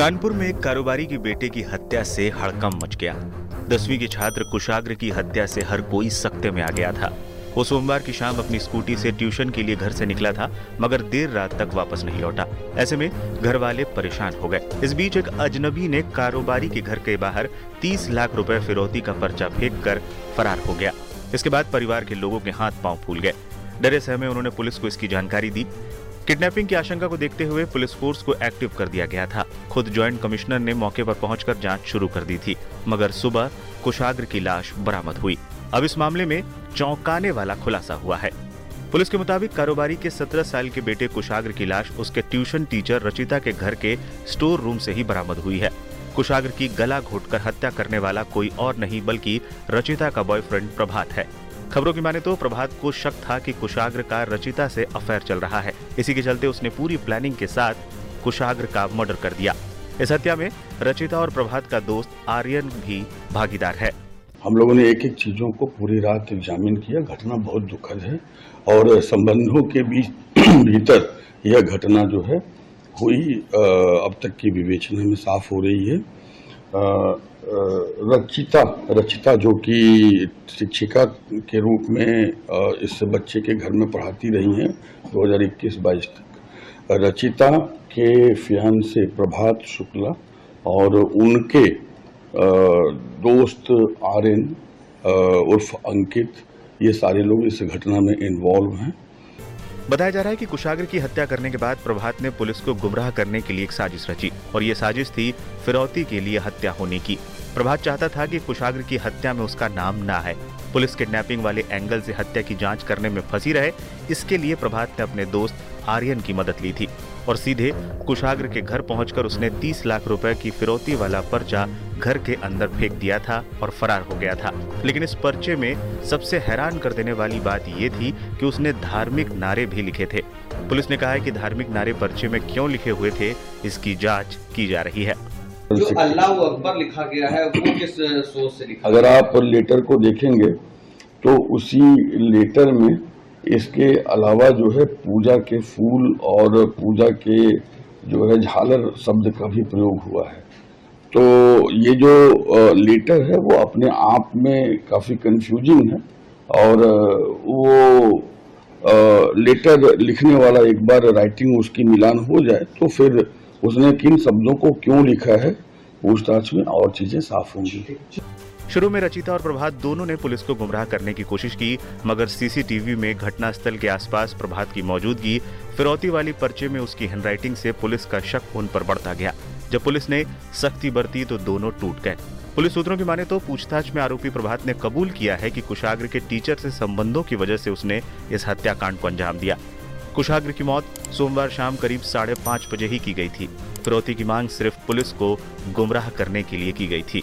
कानपुर में एक कारोबारी की बेटे की हत्या से हड़कम मच गया। दसवीं के छात्र कुशाग्र की हत्या से हर कोई सख्ते में आ गया था। वो सोमवार की शाम अपनी स्कूटी से ट्यूशन के लिए घर से निकला था, मगर देर रात तक वापस नहीं लौटा। ऐसे में घर वाले परेशान हो गए। इस बीच एक अजनबी ने कारोबारी के घर के बाहर 30 लाख रुपए फिरौती का पर्चा फेंक कर फरार हो गया। इसके बाद परिवार के लोगों के हाथ पाँव फूल गए। डरे सहमे उन्होंने पुलिस को इसकी जानकारी दी। किडनैपिंग की आशंका को देखते हुए पुलिस फोर्स को एक्टिव कर दिया गया था। खुद ज्वाइंट कमिश्नर ने मौके पर पहुंचकर जाँच शुरू कर दी थी, मगर सुबह कुशाग्र की लाश बरामद हुई। अब इस मामले में चौंकाने वाला खुलासा हुआ है। पुलिस के मुताबिक कारोबारी के 17 साल के बेटे कुशाग्र की लाश उसके ट्यूशन टीचर रचिता के घर के स्टोर रूम से ही बरामद हुई है। कुशाग्र की गला घोटकर हत्या करने वाला कोई और नहीं, बल्कि रचिता का बॉयफ्रेंड प्रभात है। खबरों की माने तो प्रभात को शक था कि कुशाग्र का रचिता से अफेयर चल रहा है। इसी के चलते उसने पूरी प्लानिंग के साथ कुशाग्र का मर्डर कर दिया। इस हत्या में रचिता और प्रभात का दोस्त आर्यन भी भागीदार है। हम लोगों ने एक एक चीज़ों को पूरी रात एग्जामिन किया। घटना बहुत दुखद है और संबंधों के बीच भीतर यह घटना जो है, हुई अब तक की विवेचना में साफ़ हो रही है। रचिता रचिता जो कि शिक्षिका के रूप में इस बच्चे के घर में पढ़ाती रही हैं 2021-22 तक। रचिता के फियान से प्रभात शुक्ला और उनके दोस्त आर्यन उर्फ़ अंकित, ये सारे लोग इस घटना में इन्वॉल्व हैं। बताया जा रहा है कि कुशाग्र की हत्या करने के बाद प्रभात ने पुलिस को गुमराह करने के लिए एक साजिश रची और ये साजिश थी फिरौती के लिए हत्या होने की। प्रभात चाहता था कि कुशाग्र की हत्या में उसका नाम ना है। पुलिस किडनैपिंग वाले एंगल से हत्या की जाँच करने में फंसी रहे। इसके लिए प्रभात ने अपने दोस्त आर्यन की मदद ली थी। और सीधे कुशाग्र के घर पहुंचकर उसने 30 लाख रुपए की फिरौती वाला पर्चा घर के अंदर फेंक दिया था और फरार हो गया था। लेकिन इस पर्चे में सबसे हैरान कर देने वाली बात ये थी कि उसने धार्मिक नारे भी लिखे थे। पुलिस ने कहा है कि धार्मिक नारे पर्चे में क्यों लिखे हुए थे इसकी जाँच की जा रही है। जो अल्लाह अकबर लिखा गया है वो किस सोच से लिखा अगर आप लेटर को देखेंगे तो उसी लेटर में इसके अलावा जो है पूजा के फूल और पूजा के जो है झालर शब्द का भी प्रयोग हुआ है। तो ये जो लेटर है वो अपने आप में काफ़ी कंफ्यूजिंग है और वो लेटर लिखने वाला एक बार राइटिंग उसकी मिलान हो जाए तो फिर उसने किन शब्दों को क्यों लिखा है, पूछताछ में और चीज़ें साफ़ होंगी। शुरू में रचिता और प्रभात दोनों ने पुलिस को गुमराह करने की कोशिश की, मगर सीसीटीवी में घटनास्थल के आसपास प्रभात की मौजूदगी, फिरौती वाली पर्चे में उसकी हैंडराइटिंग से पुलिस का शक उन पर बढ़ता गया। जब पुलिस ने सख्ती बरती तो दोनों टूट गए। पुलिस सूत्रों की माने तो पूछताछ में आरोपी प्रभात ने कबूल किया है कि कुशाग्र के टीचर से संबंधों की वजह से उसने इस हत्याकांड को अंजाम दिया। कुशाग्र की मौत सोमवार शाम करीब साढ़े पाँच बजे ही की गई थी। फिरौती की मांग सिर्फ़ पुलिस को गुमराह करने के लिए की गई थी।